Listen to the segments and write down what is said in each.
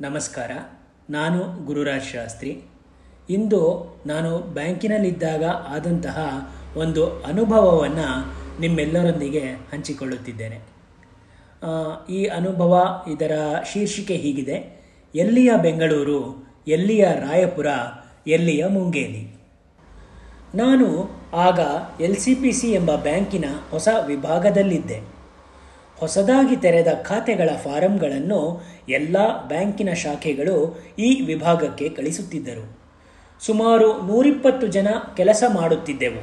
ನಮಸ್ಕಾರ. ನಾನು ಗುರುರಾಜ್ ಶಾಸ್ತ್ರಿ. ಇಂದು ನಾನು ಬ್ಯಾಂಕಿನಲ್ಲಿದ್ದಾಗ ಆದಂತಹ ಒಂದು ಅನುಭವವನ್ನು ನಿಮ್ಮೆಲ್ಲರೊಂದಿಗೆ ಹಂಚಿಕೊಳ್ಳುತ್ತಿದ್ದೇನೆ. ಈ ಅನುಭವ ಇದರ ಶೀರ್ಷಿಕೆ ಹೀಗಿದೆ. ಎಲ್ಲಿಯ ಬೆಂಗಳೂರು, ಎಲ್ಲಿಯ ರಾಯಪುರ, ಎಲ್ಲಿಯ ಮುಂಗೇಲಿ. ನಾನು ಆಗ ಎಲ್ ಸಿ ಪಿ ಸಿ ಎಂಬ ಬ್ಯಾಂಕಿನ ಹೊಸ ವಿಭಾಗದಲ್ಲಿದ್ದೆ. ಹೊಸದಾಗಿ ತೆರೆದ ಖಾತೆಗಳ ಫಾರಂಗಳನ್ನು ಎಲ್ಲ ಬ್ಯಾಂಕಿನ ಶಾಖೆಗಳು ಈ ವಿಭಾಗಕ್ಕೆ ಕಳಿಸುತ್ತಿದ್ದರು. ಸುಮಾರು ನೂರಿಪ್ಪತ್ತು ಜನ ಕೆಲಸ ಮಾಡುತ್ತಿದ್ದೆವು.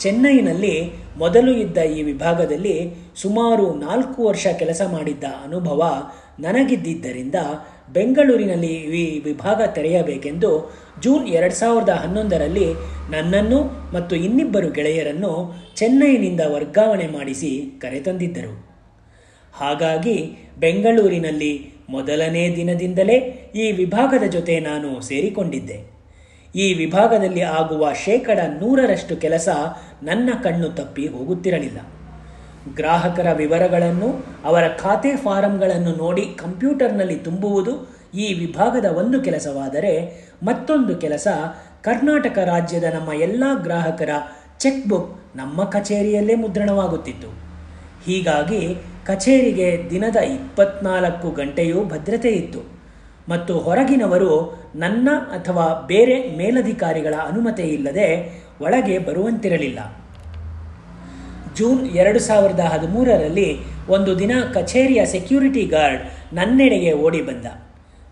ಚೆನ್ನೈನಲ್ಲಿ ಮೊದಲು ಇದ್ದ ಈ ವಿಭಾಗದಲ್ಲಿ ಸುಮಾರು ನಾಲ್ಕು ವರ್ಷ ಕೆಲಸ ಮಾಡಿದ್ದ ಅನುಭವ ನನಗಿದ್ದರಿಂದ ಬೆಂಗಳೂರಿನಲ್ಲಿ ಈ ವಿಭಾಗ ತೆರೆಯಬೇಕೆಂದು ಜೂನ್ ಎರಡು ಸಾವಿರದ ಹನ್ನೊಂದರಲ್ಲಿ ನನ್ನನ್ನು ಮತ್ತು ಇನ್ನಿಬ್ಬರು ಗೆಳೆಯರನ್ನು ಚೆನ್ನೈನಿಂದ ವರ್ಗಾವಣೆ ಮಾಡಿಸಿ ಕರೆತಂದಿದ್ದರು. ಹಾಗಾಗಿ ಬೆಂಗಳೂರಿನಲ್ಲಿ ಮೊದಲನೇ ದಿನದಿಂದಲೇ ಈ ವಿಭಾಗದ ಜೊತೆ ನಾನು ಸೇರಿಕೊಂಡಿದ್ದೆ. ಈ ವಿಭಾಗದಲ್ಲಿ ಆಗುವ ಶೇಕಡ ನೂರರಷ್ಟು ಕೆಲಸ ನನ್ನ ಕಣ್ಣು ತಪ್ಪಿ ಹೋಗುತ್ತಿರಲಿಲ್ಲ. ಗ್ರಾಹಕರ ವಿವರಗಳನ್ನು, ಅವರ ಖಾತೆ ಫಾರಂಗಳನ್ನು ನೋಡಿ ಕಂಪ್ಯೂಟರ್ನಲ್ಲಿ ತುಂಬುವುದು ಈ ವಿಭಾಗದ ಒಂದು ಕೆಲಸವಾದರೆ ಮತ್ತೊಂದು ಕೆಲಸ ಕರ್ನಾಟಕ ರಾಜ್ಯದ ನಮ್ಮ ಎಲ್ಲ ಗ್ರಾಹಕರ ಚೆಕ್ ಬುಕ್ ನಮ್ಮ ಕಚೇರಿಯಲ್ಲೇ ಮುದ್ರಣವಾಗುತ್ತಿತ್ತು. ಹೀಗಾಗಿ ಕಚೇರಿಗೆ ದಿನದ ಇಪ್ಪತ್ನಾಲ್ಕು ಗಂಟೆಯೂ ಭದ್ರತೆ ಇತ್ತು. ಮತ್ತು ಹೊರಗಿನವರು ನನ್ನ ಅಥವಾ ಬೇರೆ ಮೇಲಧಿಕಾರಿಗಳ ಅನುಮತಿ ಇಲ್ಲದೆ ಒಳಗೆ ಬರುವಂತಿರಲಿಲ್ಲ. ಜೂನ್ ಎರಡು ಸಾವಿರದ ಹದಿಮೂರರಲ್ಲಿ ಒಂದು ದಿನ ಕಚೇರಿಯ ಸೆಕ್ಯೂರಿಟಿ ಗಾರ್ಡ್ ನನ್ನೆಡೆಗೆ ಓಡಿ ಬಂದ.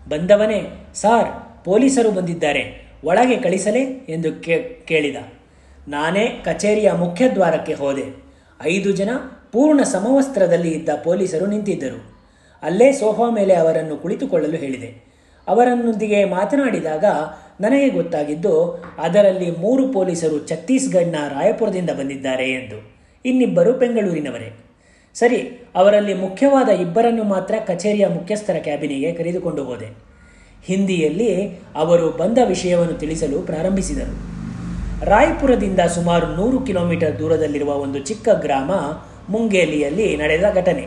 ಬಂದವನೇ, ಸಾರ್, ಪೊಲೀಸರು ಬಂದಿದ್ದಾರೆ. ಒಳಗೆ ಕಳಿಸಲೇ? ಎಂದು ಕೇಳಿದ. ನಾನೇ ಕಚೇರಿಯ ಮುಖ್ಯದ್ವಾರಕ್ಕೆ ಹೋದೆ. ಐದು ಜನ ಪೂರ್ಣ ಸಮವಸ್ತ್ರದಲ್ಲಿ ಇದ್ದ ಪೊಲೀಸರು ನಿಂತಿದ್ದರು. ಅಲ್ಲೇ ಸೋಫಾ ಮೇಲೆ ಅವರನ್ನು ಕುಳಿತುಕೊಳ್ಳಲು ಹೇಳಿದೆ. ಅವರನ್ನೊಂದಿಗೆ ಮಾತನಾಡಿದಾಗ ನನಗೆ ಗೊತ್ತಾಗಿದ್ದು, ಅದರಲ್ಲಿ ಮೂರು ಪೊಲೀಸರು ಛತ್ತೀಸ್ಗಢನ ರಾಯಪುರದಿಂದ ಬಂದಿದ್ದಾರೆ ಎಂದು. ಇನ್ನಿಬ್ಬರು ಬೆಂಗಳೂರಿನವರೇ. ಸರಿ, ಅವರಲ್ಲಿ ಮುಖ್ಯವಾದ ಇಬ್ಬರನ್ನು ಮಾತ್ರ ಕಚೇರಿಯ ಮುಖ್ಯಸ್ಥರ ಕ್ಯಾಬಿನಿಗೆ ಕರೆದುಕೊಂಡು ಹೋದೆ. ಹಿಂದಿಯಲ್ಲಿ ಅವರು ಬಂದ ವಿಷಯವನ್ನು ತಿಳಿಸಲು ಪ್ರಾರಂಭಿಸಿದರು. ರಾಯಪುರದಿಂದ ಸುಮಾರು ನೂರು ಕಿಲೋಮೀಟರ್ ದೂರದಲ್ಲಿರುವ ಒಂದು ಚಿಕ್ಕ ಗ್ರಾಮ ಮುಂಗೇಲಿಯಲ್ಲಿ ನಡೆದ ಘಟನೆ.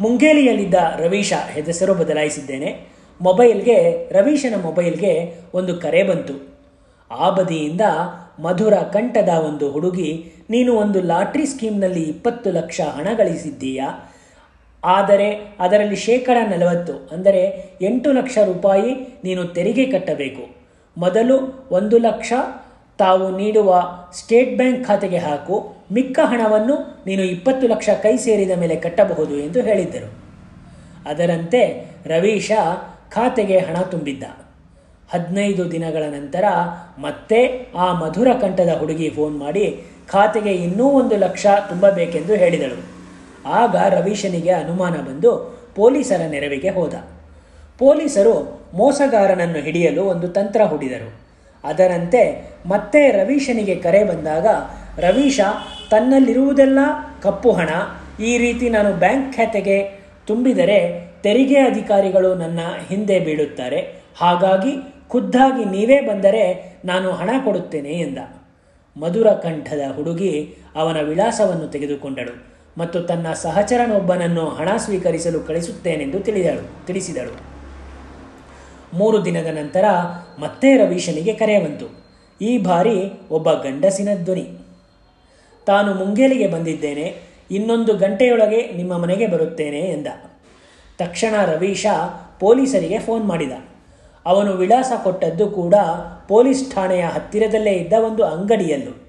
ಮುಂಗೇಲಿಯಲ್ಲಿದ್ದ ರವೀಶ ಹೆಸರು ಬದಲಾಯಿಸಿದ್ದೇನೆ. ಮೊಬೈಲ್ಗೆ, ರವೀಶನ ಮೊಬೈಲ್ಗೆ ಒಂದು ಕರೆ ಬಂತು. ಆ ಬದಿಯಿಂದ ಮಧುರ ಕಂಠದ ಒಂದು ಹುಡುಗಿ, ನೀನು ಒಂದು ಲಾಟ್ರಿ ಸ್ಕೀಮ್ನಲ್ಲಿ ಇಪ್ಪತ್ತು ಲಕ್ಷ ಹಣ ಗಳಿಸಿದ್ದೀಯಾ? ಆದರೆ ಅದರಲ್ಲಿ ಶೇಕಡ ನಲವತ್ತು, ಅಂದರೆ ಎಂಟು ಲಕ್ಷ ರೂಪಾಯಿ ನೀನು ತೆರಿಗೆ ಕಟ್ಟಬೇಕು. ಮೊದಲು ಒಂದು ಲಕ್ಷ ತಾವು ನೀಡುವ ಸ್ಟೇಟ್ ಬ್ಯಾಂಕ್ ಖಾತೆಗೆ ಹಾಕು, ಮಿಕ್ಕ ಹಣವನ್ನು ನೀನು ಇಪ್ಪತ್ತು ಲಕ್ಷ ಕೈ ಸೇರಿದ ಮೇಲೆ ಕಟ್ಟಬಹುದು ಎಂದು ಹೇಳಿದ್ದರು. ಅದರಂತೆ ರವೀಶ ಖಾತೆಗೆ ಹಣ ತುಂಬಿದ್ದ. ಹದಿನೈದು ದಿನಗಳ ನಂತರ ಮತ್ತೆ ಆ ಮಧುರ ಕಂಠದ ಹುಡುಗಿ ಫೋನ್ ಮಾಡಿ, ಖಾತೆಗೆ ಇನ್ನೂ ಒಂದು ಲಕ್ಷ ತುಂಬಬೇಕೆಂದು ಹೇಳಿದಳು. ಆಗ ರವೀಶನಿಗೆ ಅನುಮಾನ ಬಂದು ಪೊಲೀಸರ ನೆರವಿಗೆ ಹೋದ. ಪೊಲೀಸರು ಮೋಸಗಾರನನ್ನು ಹಿಡಿಯಲು ಒಂದು ತಂತ್ರ ಹೂಡಿದರು. ಅದರಂತೆ ಮತ್ತೆ ರವೀಶನಿಗೆ ಕರೆ ಬಂದಾಗ, ರವೀಶ, ತನ್ನಲ್ಲಿರುವುದೆಲ್ಲ ಕಪ್ಪು ಹಣ. ಈ ರೀತಿ ನಾನು ಬ್ಯಾಂಕ್ ಖಾತೆಗೆ ತುಂಬಿದರೆ ತೆರಿಗೆ ಅಧಿಕಾರಿಗಳು ನನ್ನ ಹಿಂದೆ ಬೀಳುತ್ತಾರೆ. ಹಾಗಾಗಿ ಖುದ್ದಾಗಿ ನೀವೇ ಬಂದರೆ ನಾನು ಹಣ ಕೊಡುತ್ತೇನೆ ಎಂದ. ಮಧುರ ಕಂಠದ ಹುಡುಗಿ ಅವನ ವಿಳಾಸವನ್ನು ತೆಗೆದುಕೊಂಡಳು ಮತ್ತು ತನ್ನ ಸಹಚರನೊಬ್ಬನನ್ನು ಹಣ ಸ್ವೀಕರಿಸಲು ಕಳಿಸುತ್ತೇನೆಂದು ತಿಳಿದಳು, ತಿಳಿಸಿದಳು. ಮೂರು ದಿನದ ನಂತರ ಮತ್ತೆ ರವೀಶನಿಗೆ ಕರೆ ಬಂತು. ಈ ಬಾರಿ ಒಬ್ಬ ಗಂಡಸಿನ ಧ್ವನಿ. ತಾನು ಮುಂಗೇಲಿಗೆ ಬಂದಿದ್ದೇನೆ, ಇನ್ನೊಂದು ಗಂಟೆಯೊಳಗೆ ನಿಮ್ಮ ಮನೆಗೆ ಬರುತ್ತೇನೆ ಎಂದ. ತಕ್ಷಣ ರವೀಶ ಪೊಲೀಸರಿಗೆ ಫೋನ್ ಮಾಡಿದ. ಅವನು ವಿಳಾಸ ಕೊಟ್ಟದ್ದು ಕೂಡ ಪೊಲೀಸ್ ಠಾಣೆಯ ಹತ್ತಿರದಲ್ಲೇ ಇದ್ದ ಒಂದು ಅಂಗಡಿಯಲ್ಲೂ.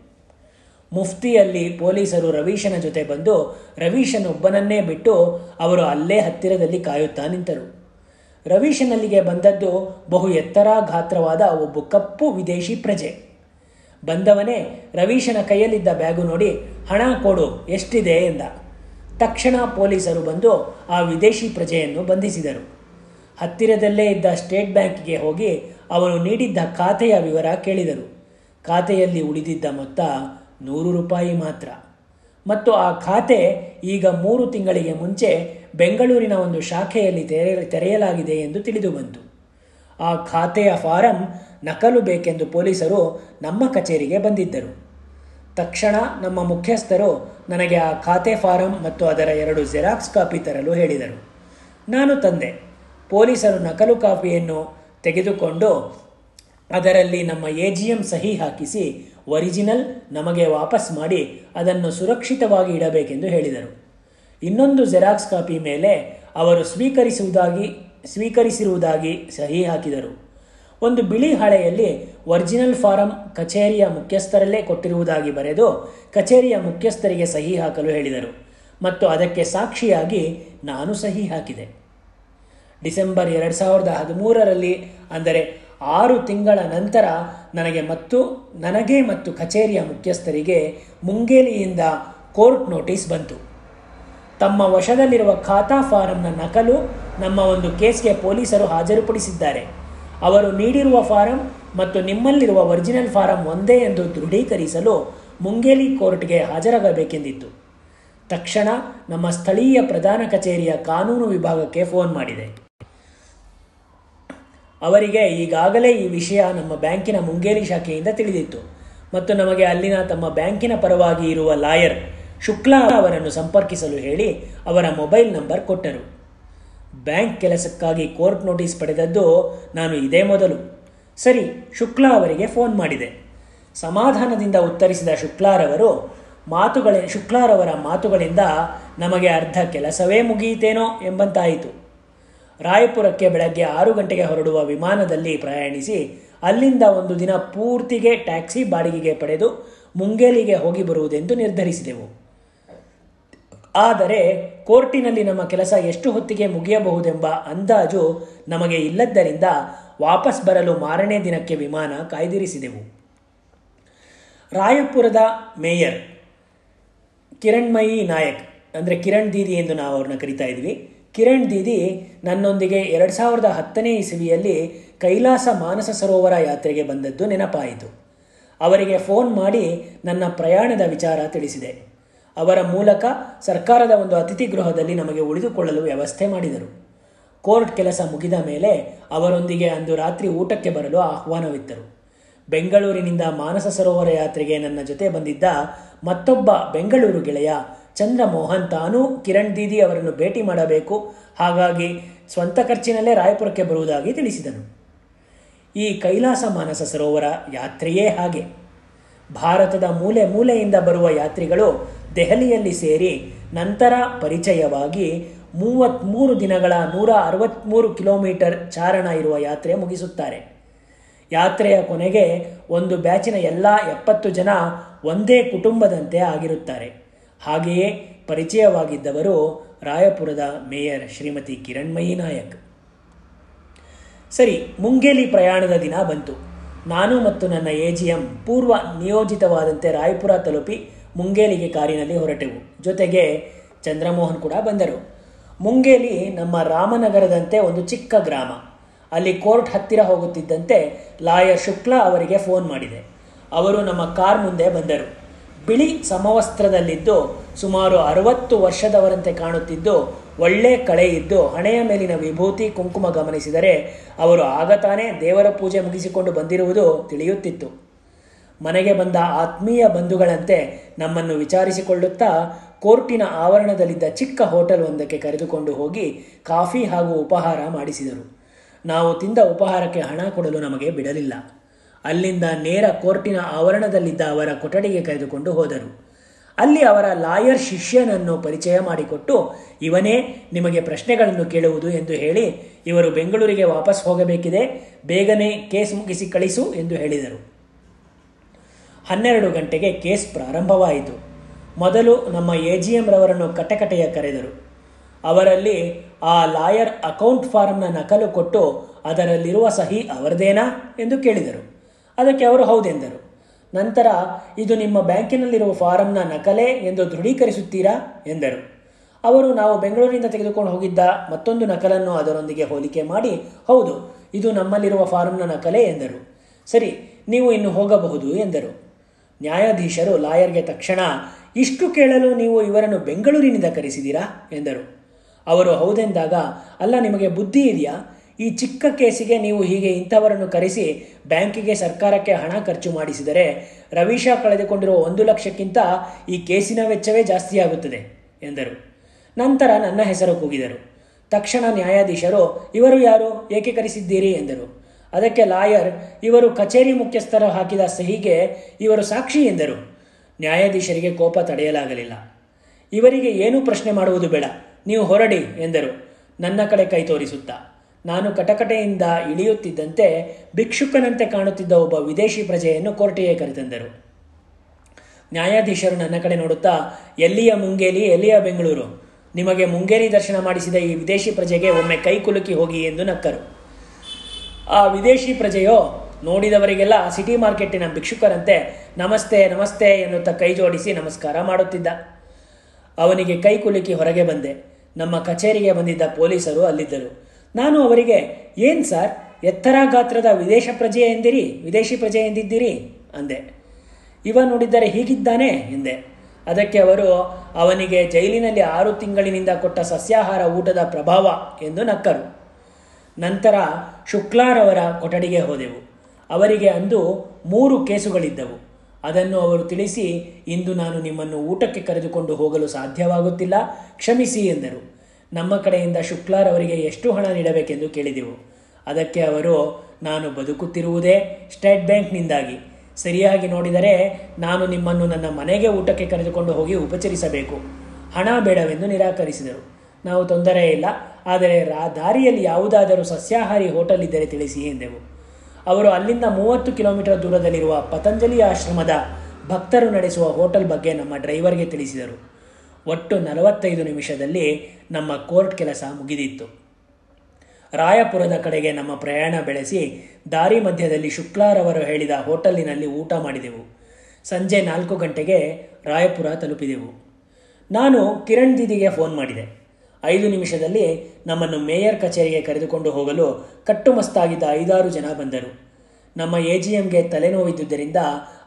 ಮುಫ್ತಿಯಲ್ಲಿ ಪೊಲೀಸರು ರವೀಶನ ಜೊತೆ ಬಂದು ರವೀಶನೊಬ್ಬನನ್ನೇ ಬಿಟ್ಟು ಅವರು ಅಲ್ಲೇ ಹತ್ತಿರದಲ್ಲಿ ಕಾಯುತ್ತಾ ನಿಂತರು. ರವೀಶನಲ್ಲಿಗೆ ಬಂದದ್ದು ಬಹು ಎತ್ತರ ಗಾತ್ರವಾದ ಒಬ್ಬ ಕಪ್ಪು ವಿದೇಶಿ ಪ್ರಜೆ. ಬಂದವನೇ ರವೀಶನ ಕೈಯಲ್ಲಿದ್ದ ಬ್ಯಾಗು ನೋಡಿ, ಹಣ ಕೊಡು, ಎಷ್ಟಿದೆ? ಎಂದ. ತಕ್ಷಣ ಪೊಲೀಸರು ಬಂದು ಆ ವಿದೇಶಿ ಪ್ರಜೆಯನ್ನು ಬಂಧಿಸಿದರು. ಹತ್ತಿರದಲ್ಲೇ ಇದ್ದ ಸ್ಟೇಟ್ ಬ್ಯಾಂಕಿಗೆ ಹೋಗಿ ಅವನು ನೀಡಿದ್ದ ಖಾತೆಯ ವಿವರ ಕೇಳಿದರು. ಖಾತೆಯಲ್ಲಿ ಉಳಿದಿದ್ದ ಮೊತ್ತ ನೂರು ರೂಪಾಯಿ ಮಾತ್ರ. ಮತ್ತು ಆ ಖಾತೆ ಈಗ ಮೂರು ತಿಂಗಳಿಗೆ ಮುಂಚೆ ಬೆಂಗಳೂರಿನ ಒಂದು ಶಾಖೆಯಲ್ಲಿ ತೆರೆ, ತೆರೆಯಲಾಗಿದೆ ಎಂದು ತಿಳಿದು ಬಂತು. ಆ ಖಾತೆಯ ಫಾರಂ ನಕಲು ಬೇಕೆಂದು ಪೊಲೀಸರು ನಮ್ಮ ಕಚೇರಿಗೆ ಬಂದಿದ್ದರು. ತಕ್ಷಣ ನಮ್ಮ ಮುಖ್ಯಸ್ಥರು ನನಗೆ ಆ ಖಾತೆ ಫಾರಂ ಮತ್ತು ಅದರ ಎರಡು ಜೆರಾಕ್ಸ್ ಕಾಪಿ ತರಲು ಹೇಳಿದರು. ನಾನು ತಂದೆ. ಪೊಲೀಸರು ನಕಲು ಕಾಪಿಯನ್ನು ತೆಗೆದುಕೊಂಡು ಅದರಲ್ಲಿ ನಮ್ಮ ಎ ಜಿ ಎಂ ಸಹಿ ಹಾಕಿಸಿ ಒರಿಜಿನಲ್ ನಮಗೆ ವಾಪಸ್ ಮಾಡಿ ಅದನ್ನು ಸುರಕ್ಷಿತವಾಗಿ ಇಡಬೇಕೆಂದು ಹೇಳಿದರು. ಇನ್ನೊಂದು ಜೆರಾಕ್ಸ್ ಕಾಪಿ ಮೇಲೆ ಅವರು ಸ್ವೀಕರಿಸುವುದಾಗಿ, ಸ್ವೀಕರಿಸಿರುವುದಾಗಿ ಸಹಿ ಹಾಕಿದರು. ಒಂದು ಬಿಳಿ ಹಾಳೆಯಲ್ಲಿ ಒರಿಜಿನಲ್ ಫಾರಂ ಕಚೇರಿಯ ಮುಖ್ಯಸ್ಥರಲ್ಲೇ ಕೊಟ್ಟಿರುವುದಾಗಿ ಬರೆದು ಕಚೇರಿಯ ಮುಖ್ಯಸ್ಥರಿಗೆ ಸಹಿ ಹಾಕಲು ಹೇಳಿದರು. ಮತ್ತು ಅದಕ್ಕೆ ಸಾಕ್ಷಿಯಾಗಿ ನಾನು ಸಹಿ ಹಾಕಿದೆ. ಡಿಸೆಂಬರ್ ಎರಡು ಸಾವಿರದ ಹದಿಮೂರರಲ್ಲಿ, ಅಂದರೆ ಆರು ತಿಂಗಳ ನಂತರ ನನಗೆ ಮತ್ತು ನನಗೆ ಮತ್ತು ಕಚೇರಿಯ ಮುಖ್ಯಸ್ಥರಿಗೆ ಮುಂಗೇಲಿಯಿಂದ ಕೋರ್ಟ್ ನೋಟಿಸ್ ಬಂತು. ತಮ್ಮ ವಶದಲ್ಲಿರುವ ಖಾತಾ ಫಾರಂನ ನಕಲು ನಮ್ಮ ಒಂದು ಕೇಸ್ಗೆ ಪೊಲೀಸರು ಹಾಜರುಪಡಿಸಿದ್ದಾರೆ. ಅವರು ನೀಡಿರುವ ಫಾರಂ ಮತ್ತು ನಿಮ್ಮಲ್ಲಿರುವ ಒರಿಜಿನಲ್ ಫಾರಂ ಒಂದೇ ಎಂದು ದೃಢೀಕರಿಸಲು ಮುಂಗೇಲಿ ಕೋರ್ಟ್ಗೆ ಹಾಜರಾಗಬೇಕೆಂದಿತ್ತು. ತಕ್ಷಣ ನಮ್ಮ ಸ್ಥಳೀಯ ಪ್ರಧಾನ ಕಚೇರಿಯ ಕಾನೂನು ವಿಭಾಗಕ್ಕೆ ಫೋನ್ ಮಾಡಿದೆ. ಅವರಿಗೆ ಈಗಾಗಲೇ ಈ ವಿಷಯ ನಮ್ಮ ಬ್ಯಾಂಕಿನ ಮುಂಗೇರಿ ಶಾಖೆಯಿಂದ ತಿಳಿದಿತ್ತು. ಮತ್ತು ನಮಗೆ ಅಲ್ಲಿನ ತಮ್ಮ ಬ್ಯಾಂಕಿನ ಪರವಾಗಿ ಇರುವ ಲಾಯರ್ ಶುಕ್ಲಾ ಅವರನ್ನು ಸಂಪರ್ಕಿಸಲು ಹೇಳಿ ಅವರ ಮೊಬೈಲ್ ನಂಬರ್ ಕೊಟ್ಟರು. ಬ್ಯಾಂಕ್ ಕೆಲಸಕ್ಕಾಗಿ ಕೋರ್ಟ್ ನೋಟಿಸ್ ಪಡೆದದ್ದು ನಾನು ಇದೇ ಮೊದಲು. ಸರಿ, ಶುಕ್ಲಾ ಅವರಿಗೆ ಫೋನ್ ಮಾಡಿದೆ. ಸಮಾಧಾನದಿಂದ ಉತ್ತರಿಸಿದ ಶುಕ್ಲಾರವರು, ಮಾತುಗಳ, ಶುಕ್ಲಾರವರ ಮಾತುಗಳಿಂದ ನಮಗೆ ಅರ್ಧ ಕೆಲಸವೇ ಮುಗಿಯಿತೇನೋ ಎಂಬಂತಾಯಿತು. ರಾಯಪುರಕ್ಕೆ ಬೆಳಗ್ಗೆ ಆರು ಗಂಟೆಗೆ ಹೊರಡುವ ವಿಮಾನದಲ್ಲಿ ಪ್ರಯಾಣಿಸಿ ಅಲ್ಲಿಂದ ಒಂದು ದಿನ ಪೂರ್ತಿಗೆ ಟ್ಯಾಕ್ಸಿ ಬಾಡಿಗೆಗೆ ಪಡೆದು ಮುಂಗೇಲಿಗೆ ಹೋಗಿ ಬರುವುದೆಂದು ನಿರ್ಧರಿಸಿದೆವು. ಆದರೆ ಕೋರ್ಟಿನಲ್ಲಿ ನಮ್ಮ ಕೆಲಸ ಎಷ್ಟು ಹೊತ್ತಿಗೆ ಮುಗಿಯಬಹುದೆಂಬ ಅಂದಾಜು ನಮಗೆ ಇಲ್ಲದ್ದರಿಂದ ವಾಪಸ್ ಬರಲು ಮಾರನೇ ದಿನಕ್ಕೆ ವಿಮಾನ ಕಾಯ್ದಿರಿಸಿದೆವು. ರಾಯಪುರದ ಮೇಯರ್ ಕಿರಣ್ಮಯಿ ನಾಯಕ್, ಅಂದರೆ ಕಿರಣ್ ದೀದಿ ಎಂದು ನಾವು ಅವ್ರನ್ನ ಕರಿತಾ ಇದ್ವಿ ಕಿರಣ್ ದೀದಿ ನನ್ನೊಂದಿಗೆ ಎರಡು ಸಾವಿರದ ಹತ್ತನೇ ಇಸವಿಯಲ್ಲಿ ಕೈಲಾಸ ಮಾನಸ ಸರೋವರ ಯಾತ್ರೆಗೆ ಬಂದದ್ದು ನೆನಪಾಯಿತು. ಅವರಿಗೆ ಫೋನ್ ಮಾಡಿ ನನ್ನ ಪ್ರಯಾಣದ ವಿಚಾರ ತಿಳಿಸಿದೆ. ಅವರ ಮೂಲಕ ಸರ್ಕಾರದ ಒಂದು ಅತಿಥಿ ಗೃಹದಲ್ಲಿ ನಮಗೆ ಉಳಿದುಕೊಳ್ಳಲು ವ್ಯವಸ್ಥೆ ಮಾಡಿದರು. ಕೋರ್ಟ್ ಕೆಲಸ ಮುಗಿದ ಮೇಲೆ ಅವರೊಂದಿಗೆ ಅಂದು ರಾತ್ರಿ ಊಟಕ್ಕೆ ಬರಲು ಆಹ್ವಾನವಿತ್ತರು. ಬೆಂಗಳೂರಿನಿಂದ ಮಾನಸ ಸರೋವರ ಯಾತ್ರೆಗೆ ನನ್ನ ಜೊತೆ ಬಂದಿದ್ದ ಮತ್ತೊಬ್ಬ ಬೆಂಗಳೂರು ಗೆಳೆಯ ಚಂದ್ರಮೋಹನ್ ತಾನೂ ಕಿರಣ್ ದೀದಿ ಅವರನ್ನು ಭೇಟಿ ಮಾಡಬೇಕು. ಹಾಗಾಗಿ ಸ್ವಂತ ಖರ್ಚಿನಲ್ಲೇ ರಾಯಪುರಕ್ಕೆ ಬರುವುದಾಗಿ ತಿಳಿಸಿದನು. ಈ ಕೈಲಾಸ ಮಾನಸ ಸರೋವರ ಯಾತ್ರೆಯೇ ಹಾಗೆ. ಭಾರತದ ಮೂಲೆ ಮೂಲೆಯಿಂದ ಬರುವ ಯಾತ್ರಿಗಳು ದೆಹಲಿಯಲ್ಲಿ ಸೇರಿ ನಂತರ ಪರಿಚಯವಾಗಿ ಮೂವತ್ತ್ಮೂರು ದಿನಗಳ ನೂರ ಅರವತ್ತ್ಮೂರು ಕಿಲೋಮೀಟರ್ ಚಾರಣ ಇರುವ ಯಾತ್ರೆ ಮುಗಿಸುತ್ತಾರೆ. ಯಾತ್ರೆಯ ಕೊನೆಗೆ ಒಂದು ಬ್ಯಾಚಿನ ಎಲ್ಲ ಎಪ್ಪತ್ತು ಜನ ಒಂದೇ ಕುಟುಂಬದಂತೆ ಆಗಿರುತ್ತಾರೆ. ಹಾಗೆಯೇ ಪರಿಚಯವಾಗಿದ್ದವರು ರಾಯಪುರದ ಮೇಯರ್ ಶ್ರೀಮತಿ ಕಿರಣ್ಮಯಿ ನಾಯಕ್. ಸರಿ, ಮುಂಗೇಲಿ ಪ್ರಯಾಣದ ದಿನ ಬಂತು. ನಾನು ಮತ್ತು ನನ್ನ ಎ ಜಿ ಎಂ ಪೂರ್ವ ನಿಯೋಜಿತವಾದಂತೆ ರಾಯಪುರ ತಲುಪಿ ಮುಂಗೇಲಿಗೆ ಕಾರಿನಲ್ಲಿ ಹೊರಟೆವು. ಜೊತೆಗೆ ಚಂದ್ರಮೋಹನ್ ಕೂಡ ಬಂದರು. ಮುಂಗೇಲಿ ನಮ್ಮ ರಾಮನಗರದಂತೆ ಒಂದು ಚಿಕ್ಕ ಗ್ರಾಮ. ಅಲ್ಲಿ ಕೋರ್ಟ್ ಹತ್ತಿರ ಹೋಗುತ್ತಿದ್ದಂತೆ ಲಾಯರ್ ಶುಕ್ಲಾ ಅವರಿಗೆ ಫೋನ್ ಮಾಡಿದೆ. ಅವರು ನಮ್ಮ ಕಾರ್ ಮುಂದೆ ಬಂದರು. ಬಿಳಿ ಸಮವಸ್ತ್ರದಲ್ಲಿದ್ದು ಸುಮಾರು ಅರವತ್ತು ವರ್ಷದವರಂತೆ ಕಾಣುತ್ತಿದ್ದು, ಒಳ್ಳೆ ಕಳೆ ಇದ್ದು ಹಣೆಯ ಮೇಲಿನ ವಿಭೂತಿ ಕುಂಕುಮ ಗಮನಿಸಿದರೆ ಅವರು ಆಗ ತಾನೇ ದೇವರ ಪೂಜೆ ಮುಗಿಸಿಕೊಂಡು ಬಂದಿರುವುದು ತಿಳಿಯುತ್ತಿತ್ತು. ಮನೆಗೆ ಬಂದ ಆತ್ಮೀಯ ಬಂಧುಗಳಂತೆ ನಮ್ಮನ್ನು ವಿಚಾರಿಸಿಕೊಳ್ಳುತ್ತಾ ಕೋರ್ಟಿನ ಆವರಣದಲ್ಲಿದ್ದ ಚಿಕ್ಕ ಹೋಟೆಲ್ ಒಂದಕ್ಕೆ ಕರೆದುಕೊಂಡು ಹೋಗಿ ಕಾಫಿ ಹಾಗೂ ಉಪಹಾರ ಮಾಡಿಸಿದರು. ನಾವು ತಿಂದ ಉಪಹಾರಕ್ಕೆ ಹಣ ಕೊಡಲು ನಮಗೆ ಬಿಡಲಿಲ್ಲ. ಅಲ್ಲಿಂದ ನೇರ ಕೋರ್ಟಿನ ಆವರಣದಲ್ಲಿದ್ದ ಅವರ ಕೊಠಡಿಗೆ ಕರೆದುಕೊಂಡು ಹೋದರು. ಅಲ್ಲಿ ಅವರ ಲಾಯರ್ ಶಿಷ್ಯನನ್ನು ಪರಿಚಯ ಮಾಡಿಕೊಟ್ಟು, ಇವನೇ ನಿಮಗೆ ಪ್ರಶ್ನೆಗಳನ್ನು ಕೇಳುವುದು ಎಂದು ಹೇಳಿ, ಇವರು ಬೆಂಗಳೂರಿಗೆ ವಾಪಸ್ ಹೋಗಬೇಕಿದೆ, ಬೇಗನೆ ಕೇಸ್ ಮುಗಿಸಿ ಕಳಿಸು ಎಂದು ಹೇಳಿದರು. ಹನ್ನೆರಡು ಗಂಟೆಗೆ ಕೇಸ್ ಪ್ರಾರಂಭವಾಯಿತು. ಮೊದಲು ನಮ್ಮ ಎ ಜಿ ಎಂ ರವರನ್ನು ಕಟಕಟೆಯ ಕರೆದರು. ಅವರಲ್ಲಿ ಆ ಲಾಯರ್ ಅಕೌಂಟ್ ಫಾರ್ಮ್ನ ನಕಲು ಕೊಟ್ಟು ಅದರಲ್ಲಿರುವ ಸಹಿ ಅವರದೇನಾ? ಎಂದು ಕೇಳಿದರು. ಅದಕ್ಕೆ ಅವರು ಹೌದೆಂದರು. ನಂತರ, ಇದು ನಿಮ್ಮ ಬ್ಯಾಂಕಿನಲ್ಲಿರುವ ಫಾರಂನ ನಕಲೆ ಎಂದು ದೃಢೀಕರಿಸುತ್ತೀರಾ? ಎಂದರು. ಅವರು, ನಾವು ಬೆಂಗಳೂರಿನಿಂದ ತೆಗೆದುಕೊಂಡು ಹೋಗಿದ್ದ ಮತ್ತೊಂದು ನಕಲನ್ನು ಅದರೊಂದಿಗೆ ಹೋಲಿಕೆ ಮಾಡಿ, ಹೌದು, ಇದು ನಮ್ಮಲ್ಲಿರುವ ಫಾರಂನ ನಕಲೆ ಎಂದರು. ಸರಿ, ನೀವು ಇನ್ನು ಹೋಗಬಹುದು ಎಂದರು. ನ್ಯಾಯಾಧೀಶರು ಲಾಯರ್ಗೆ ತಕ್ಷಣ, ಇಷ್ಟು ಕೇಳಲು ನೀವು ಇವರನ್ನು ಬೆಂಗಳೂರಿನಿಂದ ಕರೆಸಿದ್ದೀರಾ? ಎಂದರು. ಅವರು, ಹೌದೆಂದಾಗ, ಅಲ್ಲ, ನಿಮಗೆ ಬುದ್ಧಿ ಇದೆಯಾ? ಈ ಚಿಕ್ಕ ಕೇಸಿಗೆ ನೀವು ಹೀಗೆ ಇಂಥವರನ್ನು ಕರೆಸಿ ಬ್ಯಾಂಕಿಗೆ ಸರ್ಕಾರಕ್ಕೆ ಹಣ ಖರ್ಚು ಮಾಡಿಸಿದರೆ ರವೀಶಾ ಕಳೆದುಕೊಂಡಿರುವ ಒಂದು ಲಕ್ಷಕ್ಕಿಂತ ಈ ಕೇಸಿನ ವೆಚ್ಚವೇ ಜಾಸ್ತಿಯಾಗುತ್ತದೆ ಎಂದರು. ನಂತರ ನನ್ನ ಹೆಸರು ಕೂಗಿದರು. ತಕ್ಷಣ ನ್ಯಾಯಾಧೀಶರು, ಇವರು ಯಾರು? ಏಕೆ ಕರೆಸಿದ್ದೀರಿ? ಎಂದರು. ಅದಕ್ಕೆ ಲಾಯರ್, ಇವರು ಕಚೇರಿ ಮುಖ್ಯಸ್ಥರು ಹಾಕಿದ ಸಹಿಗೆ ಇವರು ಸಾಕ್ಷಿ, ಎಂದರು. ನ್ಯಾಯಾಧೀಶರಿಗೆ ಕೋಪ ತಡೆಯಲಾಗಲಿಲ್ಲ. ಇವರಿಗೆ ಏನೂ ಪ್ರಶ್ನೆ ಮಾಡುವುದು ಬೇಡ, ನೀವು ಹೊರಡಿ, ಎಂದರು. ನನ್ನ ಕಡೆ ಕೈ ತೋರಿಸುತ್ತಾ? ನಾನು ಕಟಕಟೆಯಿಂದ ಇಳಿಯುತ್ತಿದ್ದಂತೆ ಭಿಕ್ಷುಕನಂತೆ ಕಾಣುತ್ತಿದ್ದ ಒಬ್ಬ ವಿದೇಶಿ ಪ್ರಜೆಯನ್ನು ಕೋರ್ಟಿಗೆ ಕರೆತಂದರು. ನ್ಯಾಯಾಧೀಶರು ನನ್ನ ಕಡೆ ನೋಡುತ್ತಾ, ಎಲ್ಲಿಯ ಮುಂಗೇಲಿ, ಎಲ್ಲಿಯ ಬೆಂಗಳೂರು? ನಿಮಗೆ ಮುಂಗೇರಿ ದರ್ಶನ ಮಾಡಿಸಿದ ಈ ವಿದೇಶಿ ಪ್ರಜೆಗೆ ಒಮ್ಮೆ ಕೈ ಕುಲುಕಿ ಹೋಗಿ ಎಂದು ನಕ್ಕರು. ಆ ವಿದೇಶಿ ಪ್ರಜೆಯೋ, ನೋಡಿದವರಿಗೆಲ್ಲ ಸಿಟಿ ಮಾರ್ಕೆಟಿನ ಭಿಕ್ಷುಕರಂತೆ ನಮಸ್ತೆ ನಮಸ್ತೆ ಎನ್ನುತ್ತಾ ಕೈ ಜೋಡಿಸಿ ನಮಸ್ಕಾರ ಮಾಡುತ್ತಿದ್ದ. ಅವನಿಗೆ ಕೈ ಕುಲುಕಿ ಹೊರಗೆ ಬಂದೆ. ನಮ್ಮ ಕಚೇರಿಗೆ ಬಂದಿದ್ದ ಪೊಲೀಸರು ಅಲ್ಲಿದ್ದರು. ನಾನು ಅವರಿಗೆ, ಏನು ಸರ್? ಎತ್ತರ ಗಾತ್ರದ ವಿದೇಶ ಪ್ರಜೆ ಎಂದಿರಿ? ವಿದೇಶಿ ಪ್ರಜೆ ಎಂದಿದ್ದೀರಿ? ಅಂದೆ. ಇವ ನೋಡಿದ್ದರೆ ಹೀಗಿದ್ದಾನೆ? ಎಂದೆ. ಅದಕ್ಕೆ ಅವರು, ಅವನಿಗೆ ಜೈಲಿನಲ್ಲಿ ಆರು ತಿಂಗಳಿನಿಂದ ಕೊಟ್ಟ ಸಸ್ಯಾಹಾರ ಊಟದ ಪ್ರಭಾವ ಎಂದು ನಕ್ಕರು. ನಂತರ ಶುಕ್ಲಾರವರ ಕೊಠಡಿಗೆ ಹೋದೆವು. ಅವರಿಗೆ ಅಂದು ಮೂರು ಕೇಸುಗಳಿದ್ದವು. ಅದನ್ನು ಅವರು ತಿಳಿಸಿ, ಇಂದು ನಾನು ನಿಮ್ಮನ್ನು ಊಟಕ್ಕೆ ಕರೆದುಕೊಂಡು ಹೋಗಲು ಸಾಧ್ಯವಾಗುತ್ತಿಲ್ಲ, ಕ್ಷಮಿಸಿ ಎಂದರು. ನಮ್ಮ ಕಡೆಯಿಂದ ಶುಕ್ಲಾರವರಿಗೆ ಎಷ್ಟು ಹಣ ನೀಡಬೇಕೆಂದು ಕೇಳಿದೆವು. ಅದಕ್ಕೆ ಅವರು, ನಾನು ಬದುಕುತ್ತಿರುವುದೇ ಸ್ಟೇಟ್ ಬ್ಯಾಂಕ್ನಿಂದಾಗಿ. ಸರಿಯಾಗಿ ನೋಡಿದರೆ ನಾನು ನಿಮ್ಮನ್ನು ನನ್ನ ಮನೆಗೆ ಊಟಕ್ಕೆ ಕರೆದುಕೊಂಡು ಹೋಗಿ ಉಪಚರಿಸಬೇಕು. ಹಣ ಬೇಡವೆಂದು ನಿರಾಕರಿಸಿದರು. ನಾವು ತೊಂದರೆ ಇಲ್ಲ, ಆದರೆ ರಾ ದಾರಿಯಲ್ಲಿ ಯಾವುದಾದರೂ ಸಸ್ಯಾಹಾರಿ ಹೋಟೆಲ್ ಇದ್ದರೆ ತಿಳಿಸಿ ಎಂದೆವು. ಅವರು ಅಲ್ಲಿಂದ ಮೂವತ್ತು ಕಿಲೋಮೀಟರ್ ದೂರದಲ್ಲಿರುವ ಪತಂಜಲಿ ಆಶ್ರಮದ ಭಕ್ತರು ನಡೆಸುವ ಹೋಟೆಲ್ ಬಗ್ಗೆ ನಮ್ಮ ಡ್ರೈವರ್ಗೆ ತಿಳಿಸಿದರು. ಒಟ್ಟು ನಲವತ್ತೈದು ನಿಮಿಷದಲ್ಲಿ ನಮ್ಮ ಕೋರ್ಟ್ ಕೆಲಸ ಮುಗಿದಿತ್ತು. ರಾಯಪುರದ ಕಡೆಗೆ ನಮ್ಮ ಪ್ರಯಾಣ ಬೆಳೆಸಿ ದಾರಿ ಮಧ್ಯದಲ್ಲಿ ಶುಕ್ಲಾರವರು ಹೇಳಿದ ಹೋಟೆಲಿನಲ್ಲಿ ಊಟ ಮಾಡಿದೆವು. ಸಂಜೆ ನಾಲ್ಕು ಗಂಟೆಗೆ ರಾಯಪುರ ತಲುಪಿದೆವು. ನಾನು ಕಿರಣ್ ದೀದಿಗೆ ಫೋನ್ ಮಾಡಿದೆ. ಐದು ನಿಮಿಷದಲ್ಲಿ ನಮ್ಮನ್ನು ಮೇಯರ್ ಕಚೇರಿಗೆ ಕರೆದುಕೊಂಡು ಹೋಗಲು ಕಟ್ಟುಮಸ್ತಾಗಿದ್ದ ಐದಾರು ಜನ ಬಂದರು. ನಮ್ಮ ಎ ಜಿ ಎಂಗೆ ತಲೆನೋವಿದ್ದುದರಿಂದ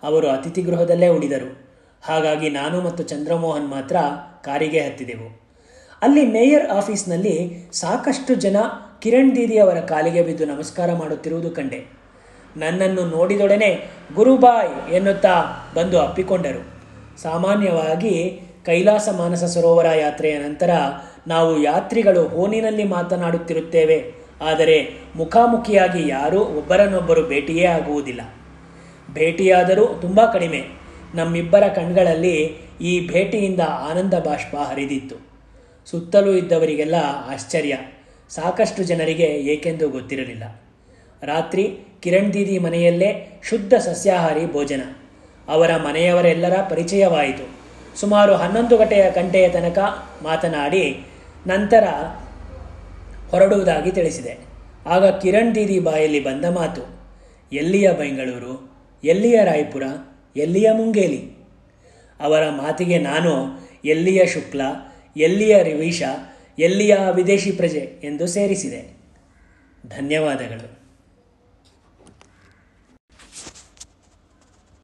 ಅವರು ಅತಿಥಿ ಗೃಹದಲ್ಲೇ ಉಳಿದರು. ಹಾಗಾಗಿ ನಾನು ಮತ್ತು ಚಂದ್ರಮೋಹನ್ ಮಾತ್ರ ಕಾರಿಗೆ ಹತ್ತಿದೆವು. ಅಲ್ಲಿ ಮೇಯರ್ ಆಫೀಸ್ನಲ್ಲಿ ಸಾಕಷ್ಟು ಜನ ಕಿರಣ್ ದೀದಿ ಅವರ ಕಾಲಿಗೆ ಬಿದ್ದು ನಮಸ್ಕಾರ ಮಾಡುತ್ತಿರುವುದು ಕಂಡೆ. ನನ್ನನ್ನು ನೋಡಿದೊಡನೆ ಗುರುಬಾಯ್ ಎನ್ನುತ್ತಾ ಬಂದು ಅಪ್ಪಿಕೊಂಡರು. ಸಾಮಾನ್ಯವಾಗಿ ಕೈಲಾಸ ಮಾನಸ ಸರೋವರ ಯಾತ್ರೆಯ ನಂತರ ನಾವು ಯಾತ್ರಿಗಳು ಫೋನಿನಲ್ಲಿ ಮಾತನಾಡುತ್ತಿರುತ್ತೇವೆ, ಆದರೆ ಮುಖಾಮುಖಿಯಾಗಿ ಯಾರೂ ಒಬ್ಬರನ್ನೊಬ್ಬರು ಭೇಟಿಯೇ ಆಗುವುದಿಲ್ಲ. ಭೇಟಿಯಾದರೂ ತುಂಬ ಕಡಿಮೆ. ನಮ್ಮಿಬ್ಬರ ಕಣ್ಗಳಲ್ಲಿ ಈ ಭೇಟಿಯಿಂದ ಆನಂದ ಬಾಷ್ಪ ಹರಿದಿತ್ತು. ಸುತ್ತಲೂ ಇದ್ದವರಿಗೆಲ್ಲ ಆಶ್ಚರ್ಯ. ಸಾಕಷ್ಟು ಜನರಿಗೆ ಏಕೆಂದು ಗೊತ್ತಿರಲಿಲ್ಲ. ರಾತ್ರಿ ಕಿರಣ್ ದೀದಿ ಮನೆಯಲ್ಲೇ ಶುದ್ಧ ಸಸ್ಯಾಹಾರಿ ಭೋಜನ. ಅವರ ಮನೆಯವರೆಲ್ಲರ ಪರಿಚಯವಾಯಿತು. ಸುಮಾರು ಹನ್ನೊಂದು ಗಂಟೆಯ ಗಂಟೆಯ ತನಕ ಮಾತನಾಡಿ ನಂತರ ಹೊರಡುವುದಾಗಿ ತಿಳಿಸಿದೆ. ಆಗ ಕಿರಣ್ ದೀದಿ ಬಾಯಲ್ಲಿ ಬಂದ ಮಾತು, ಎಲ್ಲಿಯ ಬೆಂಗಳೂರು? ಎಲ್ಲಿಯ ರಾಯಪುರ? ಎಲ್ಲಿಯ ಮುಂಗೇಲಿ? ಅವರ ಮಾತಿಗೆ ನಾನು, ಎಲ್ಲಿಯ ಶುಕ್ಲ, ಎಲ್ಲಿಯ ರಿವೀಶ, ಎಲ್ಲಿಯ ವಿದೇಶಿ ಪ್ರಜೆ ಎಂದು ಸೇರಿಸಿದೆ. ಧನ್ಯವಾದಗಳು.